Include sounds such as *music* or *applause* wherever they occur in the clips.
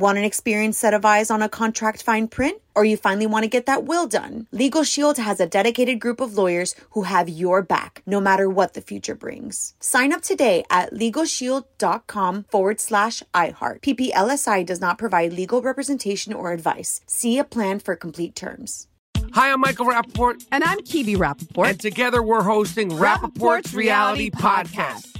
Want an experienced set of eyes on a contract fine print? Or you finally want to get that will done? Legal Shield has a dedicated group of lawyers who have your back, no matter what the future brings. Sign up today at LegalShield.com forward slash iHeart. PPLSI does not provide legal representation or advice. See a plan for complete terms. Hi, I'm Michael Rapaport. And I'm Kibi Rapaport. And together we're hosting Rapaport's, Reality Podcast. We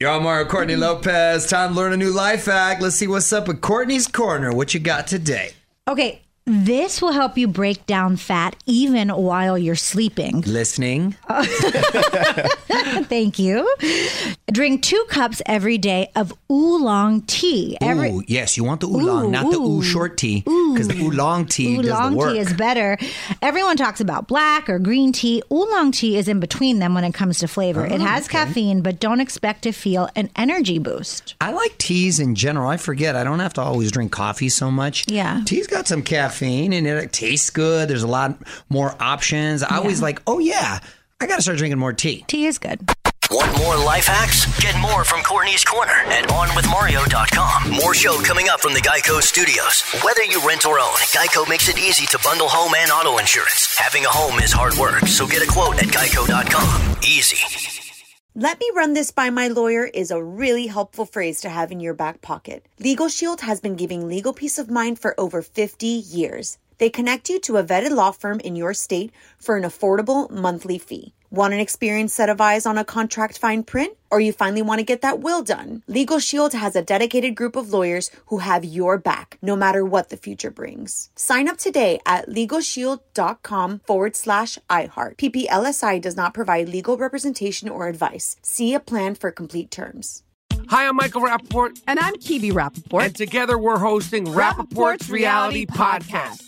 Yo, I'm Mario Courtney mm-hmm. Lopez. Time to learn a new life hack. Let's see what's up with Courtney's Corner. What you got today? Okay, this will help you break down fat even while you're sleeping. Listening. *laughs* Thank you. Drink two cups every day of oolong tea. Every, ooh, yes, you want the oolong, Ooh, not the ooh ooh. short tea, because the oolong tea does the work. tea is better. Everyone talks about black or green tea. Oolong tea is in between them when it comes to flavor. it Oh, has okay. caffeine, but don't expect to feel an energy boost. I like teas in general. I forget. I don't have to always drink coffee so much. Yeah. Tea's got some caffeine and it tastes good. There's a lot more options. I always like, oh, yeah, I got to start drinking more tea. Tea is good. Want more life hacks? Get more from Courtney's Corner at OnWithMario.com. More show coming up from the Geico Studios. Whether you rent or own, Geico makes it easy to bundle home and auto insurance. Having a home is hard work, so get a quote at Geico.com. Easy. Let me run this by my lawyer is a really helpful phrase to have in your back pocket. Legal Shield has been giving legal peace of mind for over 50 years. They connect you to a vetted law firm in your state for an affordable monthly fee. Want an experienced set of eyes on a contract fine print? Or you finally want to get that will done? Legal Shield has a dedicated group of lawyers who have your back, no matter what the future brings. Sign up today at LegalShield.com forward slash iHeart. PPLSI does not provide legal representation or advice. See a plan for complete terms. Hi, I'm Michael Rapaport. And I'm Kibi Rapaport. And together we're hosting Rapaport's, Reality Podcast. We